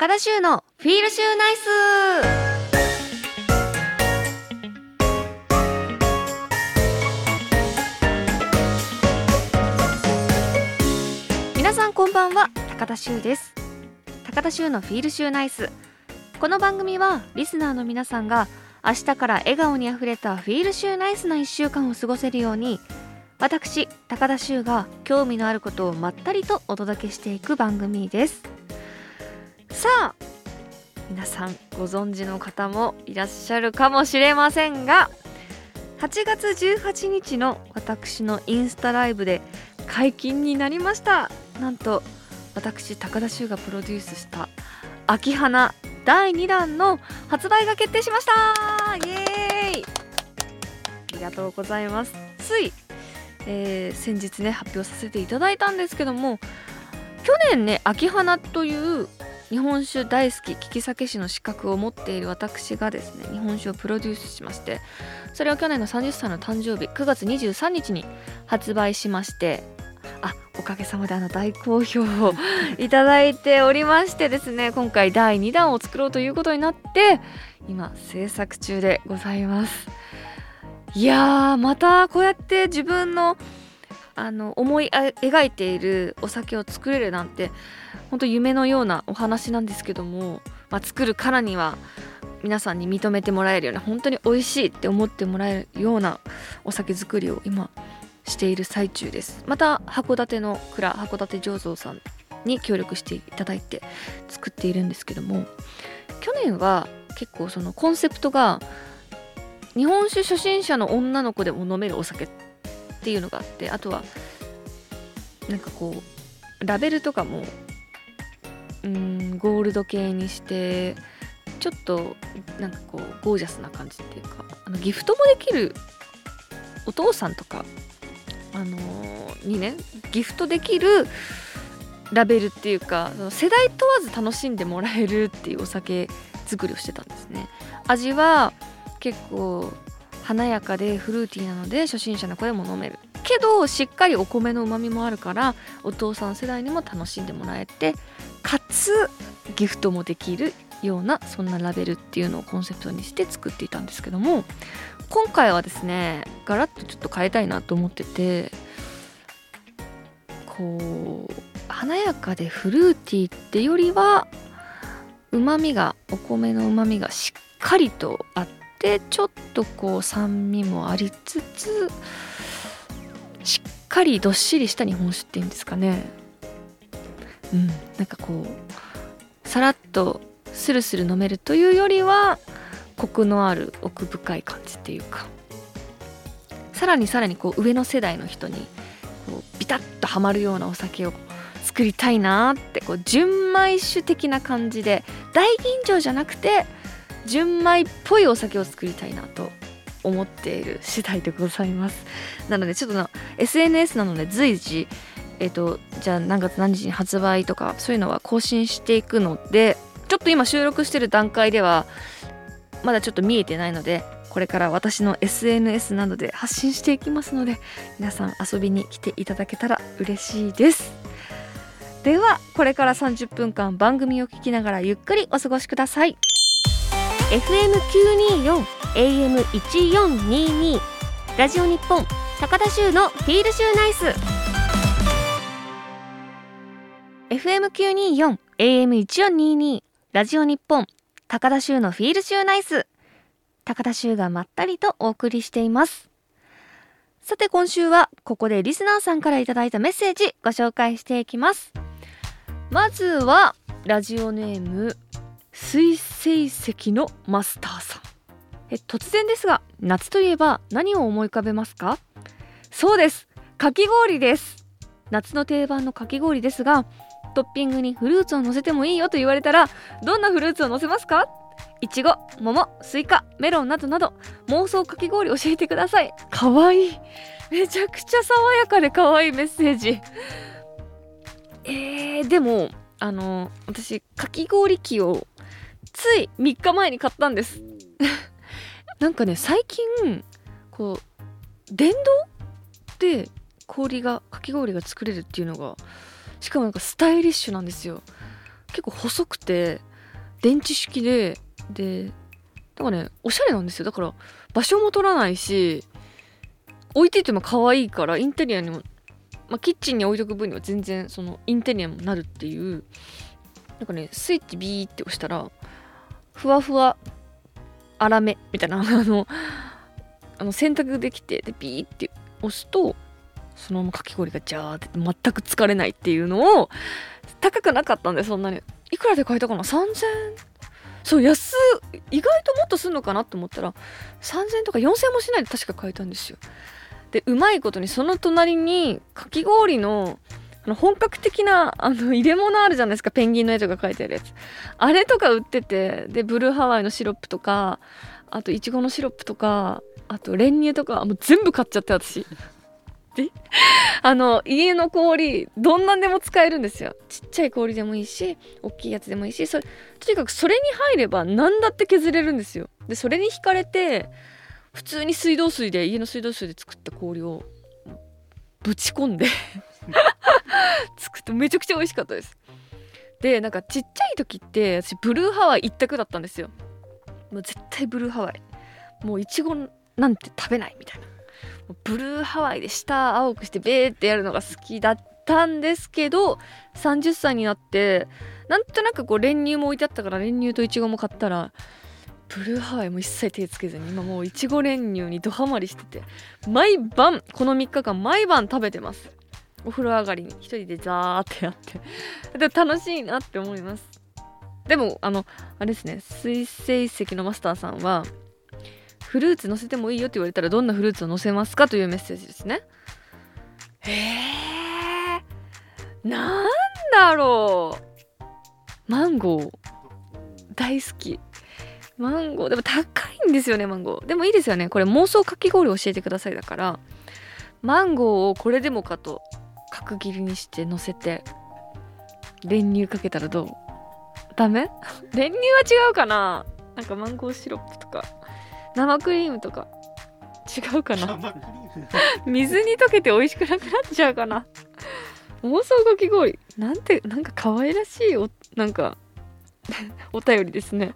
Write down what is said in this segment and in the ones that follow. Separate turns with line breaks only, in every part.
高田修のフィールシューナイス。皆さんこんばんは高田修です。高田修のフィールシューナイス。この番組はリスナーの皆さんが明日から笑顔にあふれたフィールシューナイスな1週間を過ごせるように私高田修が興味のあることをまったりとお届けしていく番組です。さあ皆さんご存知の方もいらっしゃるかもしれませんが8月18日の私のインスタライブで解禁になりました。なんと私高田修がプロデュースした秋花第2弾の発売が決定しました。イエーイ。ありがとうございます。つい、えー先日ね発表させていただいたんですけども去年ね秋花という日本酒大好き利き酒師の資格を持っている私がですね日本酒をプロデュースしましてそれを去年の30歳の誕生日9月23日に発売しましてあおかげさまであの大好評をいただいておりましてですね今回第2弾を作ろうということになって今制作中でございます。いやーまたこうやって自分のあの思い描いているお酒を作れるなんて本当夢のようなお話なんですけども、まあ、作るからには皆さんに認めてもらえるような本当に美味しいって思ってもらえるようなお酒作りを今している最中です。また函館の蔵函館醸造さんに協力していただいて作っているんですけども去年は結構そのコンセプトが日本酒初心者の女の子でも飲めるお酒っていうのがあってあとはなんかこうラベルとかもうんゴールド系にしてちょっとなんかこうゴージャスな感じっていうかあのギフトもできるお父さんとかあのーにねギフトできるラベルっていうか世代問わず楽しんでもらえるっていうお酒作りをしてたんですね。味は結構華やかでフルーティーなので初心者の子でも飲める。けどしっかりお米のうまみもあるからお父さん世代にも楽しんでもらえてかつギフトもできるようなそんなラベルっていうのをコンセプトにして作っていたんですけども今回はですねガラッとちょっと変えたいなと思っててこう華やかでフルーティーってよりはうまみがお米のうまみがしっかりとあってちょっとこう酸味もありつつしっかりどっしりした日本酒っていうんですかね。うん。なんかこうさらっとスルスル飲めるというよりはコクのある奥深い感じっていうか。さらにさらにこう上の世代の人にこうビタッとはまるようなお酒を作りたいなってこう純米酒的な感じで大吟醸じゃなくて純米っぽいお酒を作りたいなと思っている次第でございます。なのでちょっと SNS なので随時えっ、とじゃあ何月何日に発売とかそういうのは更新していくのでちょっと今収録してる段階ではまだちょっと見えてないのでこれから私の SNS などで発信していきますので皆さん遊びに来ていただけたら嬉しいです。ではこれから30分間番組を聞きながらゆっくりお過ごしください。FM924 AM1422 ラジオ日本高田修のフィールシューナイス。FM924 AM1422 ラジオ日本高田修のフィールシューナイス。高田修がまったりとお送りしています。さて今週はここでリスナーさんからいただいたメッセージご紹介していきます。まずはラジオネーム水星石のマスターさん。え突然ですが夏といえば何を思い浮かべますか？そうですかき氷です。夏の定番のかき氷ですがトッピングにフルーツを乗せてもいいよと言われたらどんなフルーツを乗せますか？いちご、桃、スイカ、メロンなどなど妄想かき氷教えてください。かわいい。めちゃくちゃ爽やかでかわいいメッセージ。えー、でもあの私かき氷機をつい3日前に買ったんです。なんかね最近こう電動で氷がかき氷が作れるっていうのがしかもなんかスタイリッシュなんですよ。結構細くて電池式ででだかねおしゃれなんですよ。だから場所も取らないし置いてても可愛いからインテリアにも、まあ、キッチンに置いとく分には全然そのインテリアにもなるっていう。なんかねスイッチビーって押したらふわふわ粗めみたいな あのあの洗濯できてでビーって押すとそのままかき氷がジャーって全く疲れないっていうのを高くなかったんでそんなに。いくらで買えたかな？3000そう安意外ともっとすんのかなと思ったら3000とか4000もしないで確か買えたんですよ。でうまいことにその隣にかき氷のあの本格的なあの入れ物あるじゃないですか。ペンギンの絵とか書いてあるやつ。あれとか売っててでブルーハワイのシロップとかあといちごのシロップとかあと練乳とかもう全部買っちゃって私。であの家の氷どんなんでも使えるんですよ。ちっちゃい氷でもいいし大きいやつでもいいしそれとにかくそれに入れば何だって削れるんですよ。でそれに惹かれて普通に水道水で家の水道水で作った氷をぶち込んで 作ってめちゃくちゃ美味しかったです。でなんかちっちゃい時って私ブルーハワイ一択だったんですよ。もう絶対ブルーハワイ。もういちごなんて食べないみたいな。ブルーハワイで下青くしてベーってやるのが好きだったんですけど30歳になってなんとなくこう練乳も置いてあったから練乳といちごも買ったらブルーハワイも一切手つけずに今もういちご練乳にドハマりしてて毎晩この3日間毎晩食べてます。お風呂上がりに一人でザーってやって。で楽しいなって思います。でもあのあれですね水星石のマスターさんはフルーツ乗せてもいいよって言われたらどんなフルーツを乗せますかというメッセージですね。へえなんだろう。マンゴー大好き。マンゴー。でも高いんですよねマンゴー。でもいいですよねこれ。妄想かき氷教えてください。だからマンゴーをこれでもかと角切りにして乗せて。練乳かけたらどう？ダメ？練乳は違うかな。なんかマンゴーシロップとか。生クリームとか。違うかな。水に溶けて美味しくなくなっちゃうかな。妄想かき氷。なんてなんか可愛らしいおなんか お便りですね。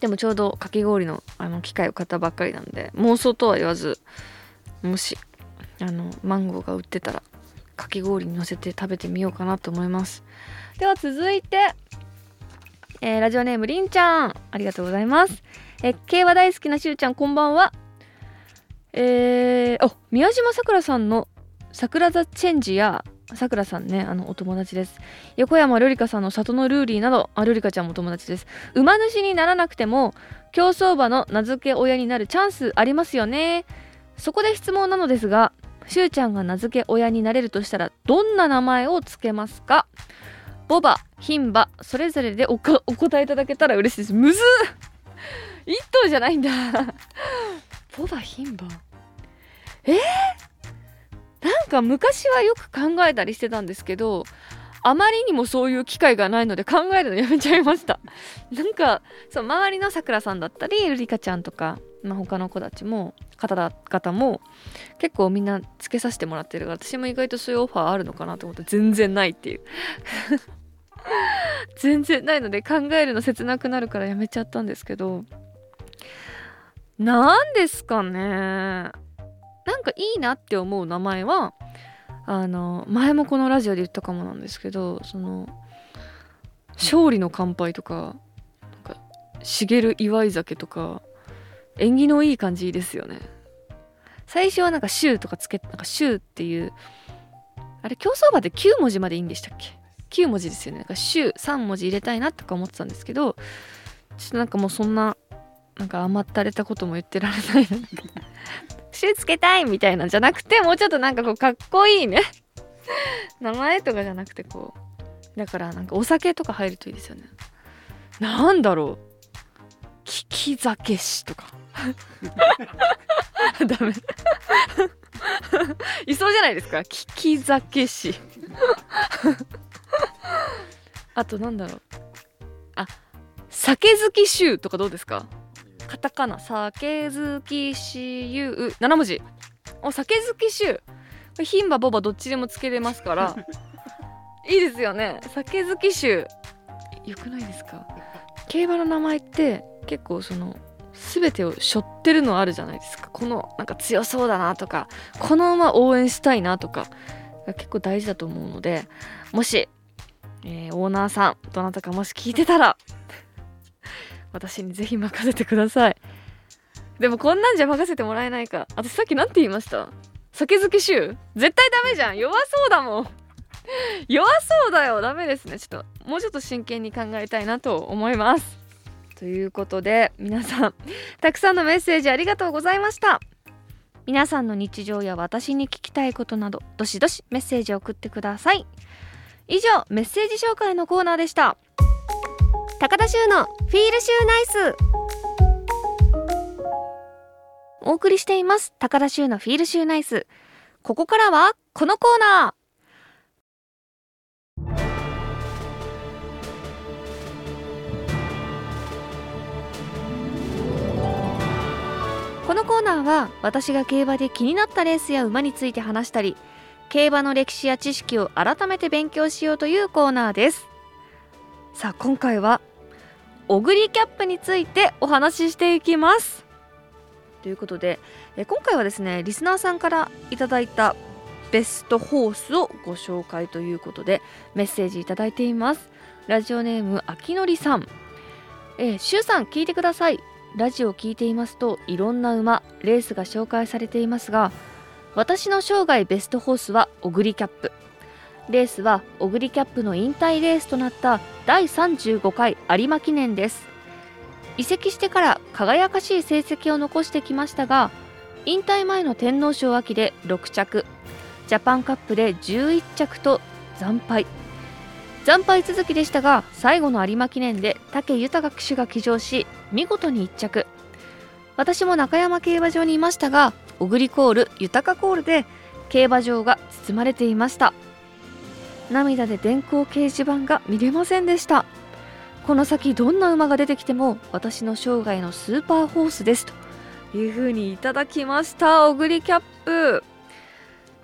でもちょうどかき氷のあの機械を買ったばっかりなんで妄想とは言わずもしあのマンゴーが売ってたらかき氷にのせて食べてみようかなと思います。では続いて、えー、ラジオネームりんちゃん。ありがとうございますえ競馬大好きなしゅうちゃんこんばんは。えー、お宮島さくらさんの桜座チェンジやさくらさんねあのお友達です。横山瑠璃香さんの里のルーリーなどあ瑠璃香ちゃんもお友達です。馬主にならなくても競走馬の名付け親になるチャンスありますよね。そこで質問なのですがしゅうちゃんが名付け親になれるとしたらどんな名前をつけますか？ボバ、牝馬それぞれでお答えいただけたら嬉しいです。むず一頭じゃないんだ。ボバ、牝馬えー、なんか昔はよく考えたりしてたんですけどあまりにもそういう機会がないので考えるのやめちゃいました。なんかそう周りのさくらさんだったりルリカちゃんとか、まあ、他の子たちも方々も結構みんなつけさせてもらってるから私も意外とそういうオファーあるのかなと思って全然ないっていう。全然ないので考えるの切なくなるからやめちゃったんですけど何ですかね。なんかいいなって思う名前はあの前もこのラジオで言ったかもなんですけどその勝利の乾杯とかなんか茂祝い酒とか縁起のいい感じですよね。最初はなんか「週」とかつけなんか「週」っていうあれ競走馬で9文字までいいんでしたっけ？9文字ですよね。なんか「週」3文字入れたいなとか思ってたんですけどちょっとなんかもうそんななんか甘ったれたことも言ってられない。のシューつけたいみたいなんじゃなくてもうちょっとなんかこうかっこいいね。名前とかじゃなくてこう。だからなんかお酒とか入るといいですよね。なんだろう。聞き酒師とか。ダメ。いそうじゃないですか。聞き酒師。あとなんだろう。あ酒好き臭とかどうですか？カタカナ酒好きしゆう7文字。お酒好き臭牝馬ボバどっちでもつけれますから。いいですよね。酒好き衆よくないですか？競馬の名前って結構その全てを背負ってるのあるじゃないですか。このなんか強そうだなとかこの馬応援したいなとか結構大事だと思うのでもし、えー、オーナーさんどなたかもし聞いてたら私にぜひ任せてください。でもこんなんじゃ任せてもらえないか。私さっき何て言いました？酒好き臭絶対ダメじゃん。弱そうだもん。弱そうだよ。ダメですね。ちょっともうちょっと真剣に考えたいなと思います。ということで皆さんたくさんのメッセージありがとうございました。皆さんの日常や私に聞きたいことなどどしどしメッセージを送ってください。以上メッセージ紹介のコーナーでした。高田修のフィールシューナイス。お送りしています。高田修のフィールシューナイス。ここからはこのコーナー。このコーナーは私が競馬で気になったレースや馬について話したり競馬の歴史や知識を改めて勉強しようというコーナーです。さあ今回はオグリキャップについてお話ししていきます。ということでえ今回はですねリスナーさんからいただいたベストホースをご紹介ということでメッセージいただいています。ラジオネームあきのりさん。え、しゅうさん聞いてください。ラジオを聞いていますといろんな馬レースが紹介されていますが私の生涯ベストホースはオグリキャップ。レースはオグリキャップの引退レースとなった第35回有馬記念です。移籍してから輝かしい成績を残してきましたが引退前の天皇賞秋で6着ジャパンカップで11着と惨敗。惨敗続きでしたが最後の有馬記念で武豊騎手が騎乗し見事に1着。私も中山競馬場にいましたが小栗コール豊コールで競馬場が包まれていました。涙で電光掲示板が見れませんでした。この先どんな馬が出てきても私の生涯のスーパーホースです。というふうにいただきました。小栗キャップ。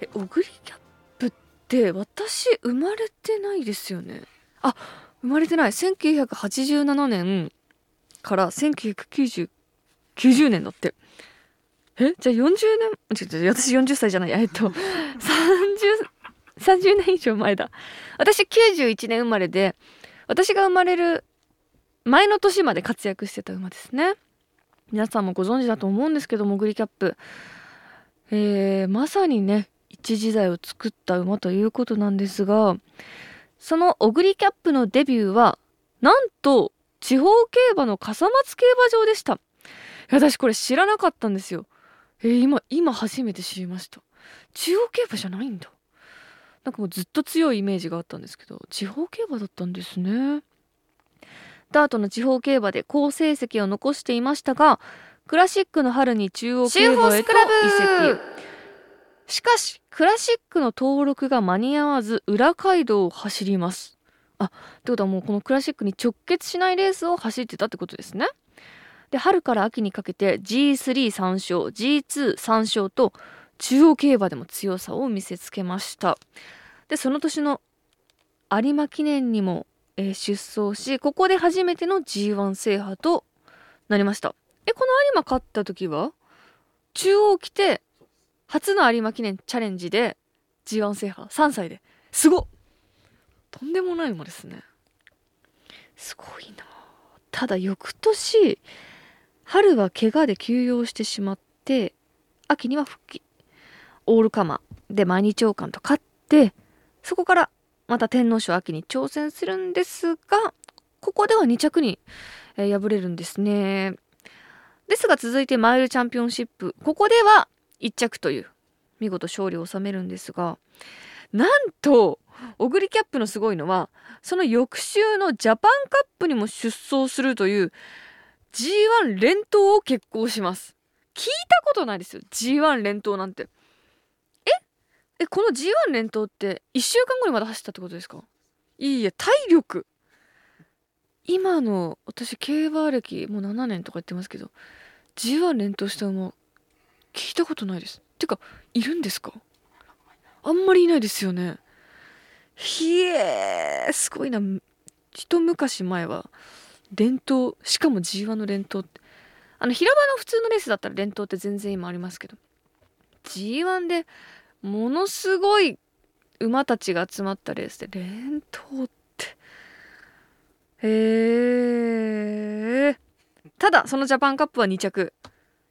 え小栗キャップって私生まれてないですよね。あ生まれてない。1987年から1990 90年だって。えじゃあ40年私40歳じゃない。えっと 30 30年以上前だ。私91年生まれで私が生まれる前の年まで活躍してた馬ですね。皆さんもご存知だと思うんですけどもグリキャップ。えー、まさにね一時代を作った馬ということなんですがそのオグリキャップのデビューはなんと地方競馬の笠松競馬場でした。私これ知らなかったんですよ。えー、今今初めて知りました。中央競馬じゃないんだ。なんかもうずっと強いイメージがあったんですけど地方競馬だったんですね。ダートの地方競馬で好成績を残していましたがクラシックの春に中央競馬へと移籍。しかしクラシックの登録が間に合わず裏街道を走ります。あってことはもうこのクラシックに直結しないレースを走ってたってことですね。で春から秋にかけて G33 勝 G23 勝と中央競馬でも強さを見せつけました。でその年の有馬記念にも、えー、出走しここで初めての G1 制覇となりました。えこの有馬勝った時は中央来て初の有馬記念チャレンジで G1 制覇3歳で。すごっ。とんでもない馬ですね。すごいなただ翌年春は怪我で休養してしまって秋には復帰。オールカマで毎日王冠と勝ってそこからまた天皇賞秋に挑戦するんですがここでは2着に、えー、敗れるんですね。ですが続いてマイルチャンピオンシップここでは1着という見事勝利を収めるんですがなんとオグリキャップのすごいのはその翌週のジャパンカップにも出走するという G1 連投を決行します。聞いたことないですよ G1 連投なんて。えこの G1 連投って1週間後にまだ走ったってことですか？いいえ体力。今の私競馬歴もう7年とか言ってますけど G1 連投した馬聞いたことないです。てかいるんですか？あんまりいないですよね。ひえーすごいな。一昔前は連投しかも G1 の連投ってあの平場の普通のレースだったら連投って全然今ありますけど G1 でものすごい馬たちが集まったレースで連投って。へえただそのジャパンカップは2着。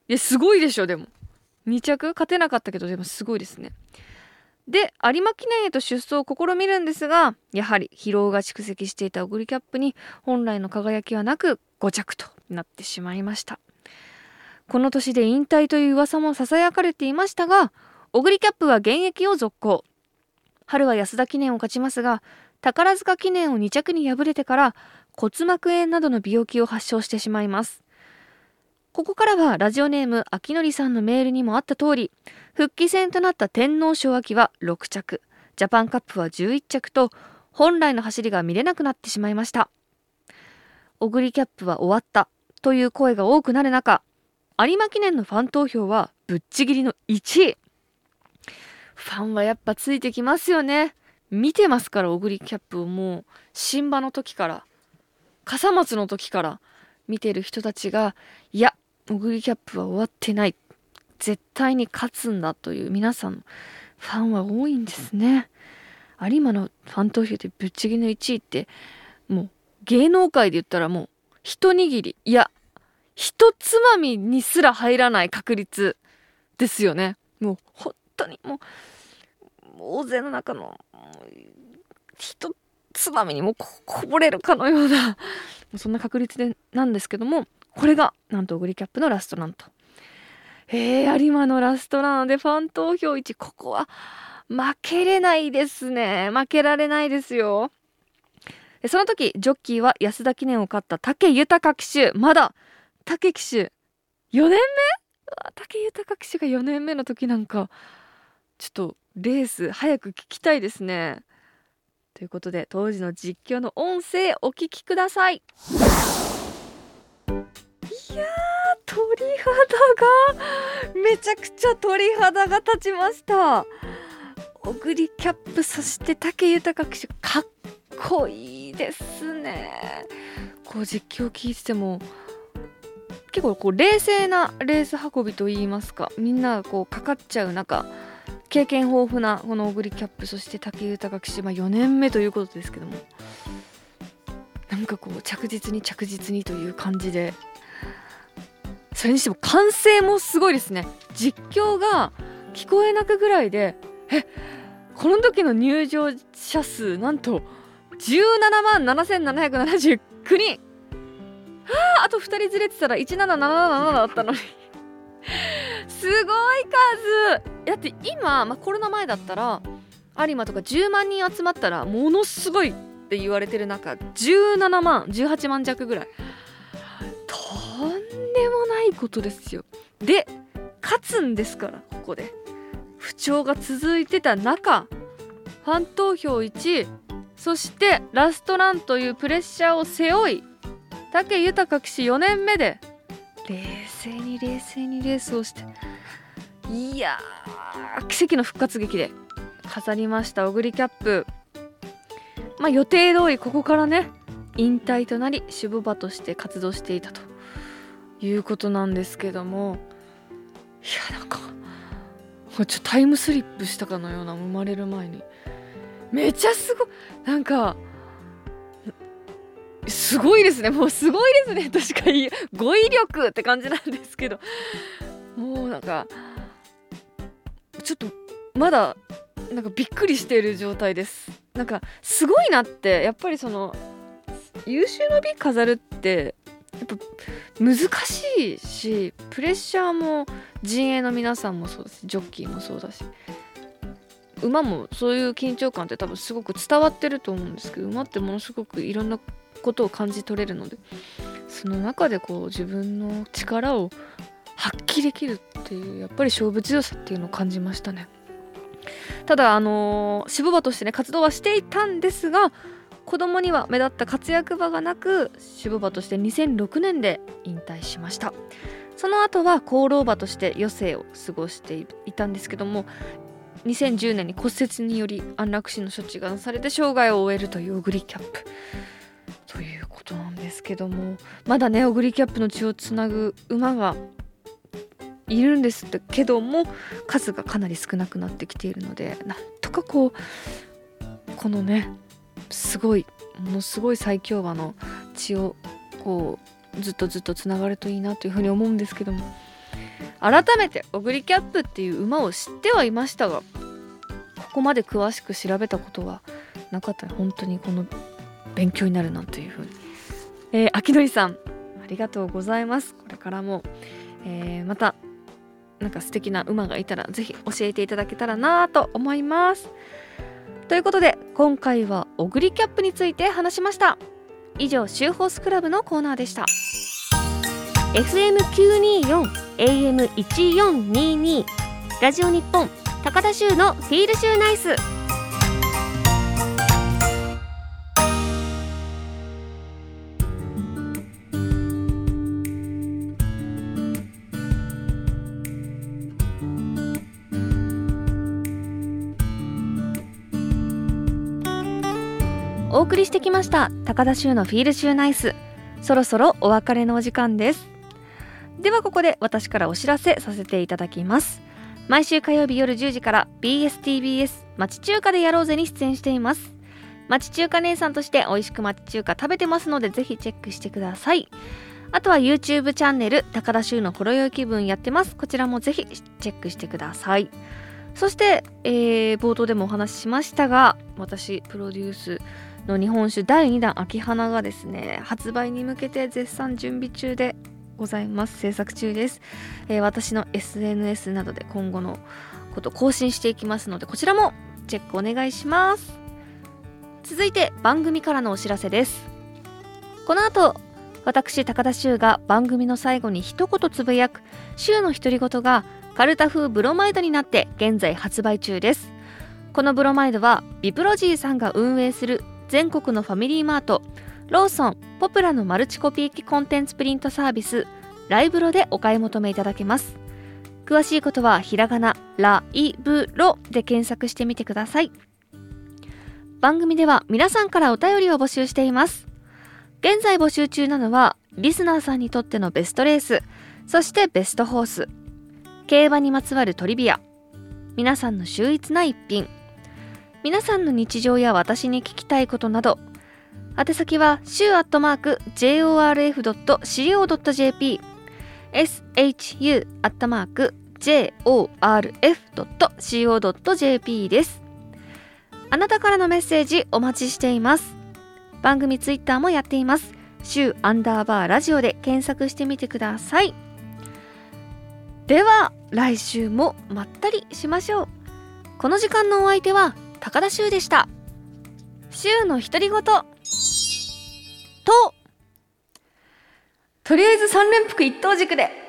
いやすごいでしょでも。2着？勝てなかったけどでもすごいですね。で有馬記念へと出走を試みるんですがやはり疲労が蓄積していたオグリキャップに本来の輝きはなく5着となってしまいました。この年で引退という噂もささやかれていましたがオグリキャップは現役を続行。春は安田記念を勝ちますが宝塚記念を2着に敗れてから骨膜炎などの病気を発症してしまいます。ここからはラジオネーム秋典さんのメールにもあった通り復帰戦となった天皇賞秋は6着。ジャパンカップは11着と本来の走りが見れなくなってしまいました。オグリキャップは終わったという声が多くなる中有馬記念のファン投票はぶっちぎりの1位。ファンはやっぱついてきますよね。見てますからオグリキャップをもう。新馬の時から。笠松の時から。見てる人たちがいやオグリキャップは終わってない。絶対に勝つんだという皆さんファンは多いんですね。有馬のファン投票でぶっちぎりの1位ってもう芸能界で言ったらもう一握り。いや一つまみにすら入らない確率ですよね。もう本当にもう大勢の中の一つまみにもこぼれるかのようなそんな確率でなんですけどもこれがなんとオグリキャップのラストランとえー、有馬のラストランでファン投票1ここは負けれないですね負けられないですよその時ジョッキーは安田記念を勝った武豊騎手まだ武騎手4年目武豊騎手が4年目の時なんかちょっとレース早く聞きたいですね。ということで当時の実況の音声お聞きください。いや鳥肌が。めちゃくちゃ鳥肌が立ちました。オグリキャップそして武豊騎手かっこいいですね。こう実況聞いてても結構こう冷静なレース運びといいますかみんなこうかかっちゃう中経験豊富なこの小栗キャップそして武豊騎手、まあ、4年目ということですけども。なんかこう着実に着実にという感じで。それにしても歓声もすごいですね。実況が聞こえなくぐらいでえこの時の入場者数なんと17万7779人。ああと2人ずれてたら1777だったのに。すごい数。だって今、まあ、コロナ前だったら有馬とか10万人集まったらものすごいって言われてる中17万18万弱ぐらい。とんでもないことですよ。で勝つんですからここで。不調が続いてた中ファン投票1位そしてラストランというプレッシャーを背負い武豊騎手4年目で冷に冷静にレースをして。いや奇跡の復活劇で飾りましたオグリキャップ。まあ予定通りここからね引退となり守護馬として活動していたということなんですけども。いやなんかちょっとタイムスリップしたかのような生まれる前に。めちゃすごいなんかすごいですね。もうすごいですね。としか言い語彙力って感じなんですけど。もうなんかちょっとまだなんかびっくりしている状態です。なんかすごいなってやっぱりその優秀の美飾るってやっぱ難しいしプレッシャーも陣営の皆さんもそうだしジョッキーもそうだし馬もそういう緊張感って多分すごく伝わってると思うんですけど馬ってものすごくいろんなことを感じ取れるのでその中でこう自分の力を発揮できるっていうやっぱり勝負強さっていうのを感じましたね。ただあのー、守護馬としてね活動はしていたんですが子供には目立った活躍場がなく守護馬として2006年で引退しました。その後は功労馬として余生を過ごしていたんですけども2010年に骨折により安楽死の処置がなされて生涯を終えるというオグリキャップ。ということなんですけどもまだねオグリキャップの血をつなぐ馬がいるんですけども数がかなり少なくなってきているのでなんとかこうこのねすごいものすごい最強馬の血をこうずっとずっとつながるといいなというふうに思うんですけども改めてオグリキャップっていう馬を知ってはいましたがここまで詳しく調べたことはなかった。本当にこの勉強になるなというふうに、えー、秋のりさんありがとうございます。これからも、えー、またなんか素敵な馬がいたらぜひ教えていただけたらなと思います。ということで今回はオグリキャップについて話しました。以上シューホースクラブのコーナーでした。FM924 AM1422 ラジオ日本高田州のフィールシューナイス。送りしてきました。高田州のフィールシューナイス。そろそろお別れのお時間です。ではここで私からお知らせさせていただきます。毎週火曜日夜10時から BSTBS 町中華でやろうぜに出演しています。町中華姉さんとして美味しく町中華食べてますのでぜひチェックしてください。あとは YouTube チャンネル高田州のほろ酔い気分やってます。こちらもぜひチェックしてください。そして、えー、冒頭でもお話ししましたが私プロデュースの日本酒第2弾秋花がですね発売に向けて絶賛準備中でございます。制作中です、えー、私の SNS などで今後のこと更新していきますのでこちらもチェックお願いします。続いて番組からのお知らせです。この後私高田修が番組の最後に一言つぶやく週の独り言がカルタ風ブロマイドになって現在発売中です。このブロマイドはビプロジーさんが運営する全国のファミリーマートローソンポプラのマルチコピー機コンテンツプリントサービスライブロでお買い求めいただけます。詳しいことはひらがなライブロで検索してみてください。番組では皆さんからお便りを募集しています。現在募集中なのはリスナーさんにとってのベストレースそしてベストホース。競馬にまつわるトリビア。皆さんの秀逸な一品。皆さんの日常や私に聞きたいことなど宛先は週アットマーク jorf.co.jp shu アットマーク jorf.co.jp です。あなたからのメッセージお待ちしています。番組ツイッターもやっています。週アンダーバーラジオで検索してみてください。では来週もまったりしましょう。この時間のお相手は高田修でした。週の独り言。と、と。りあえず三連服一等軸で。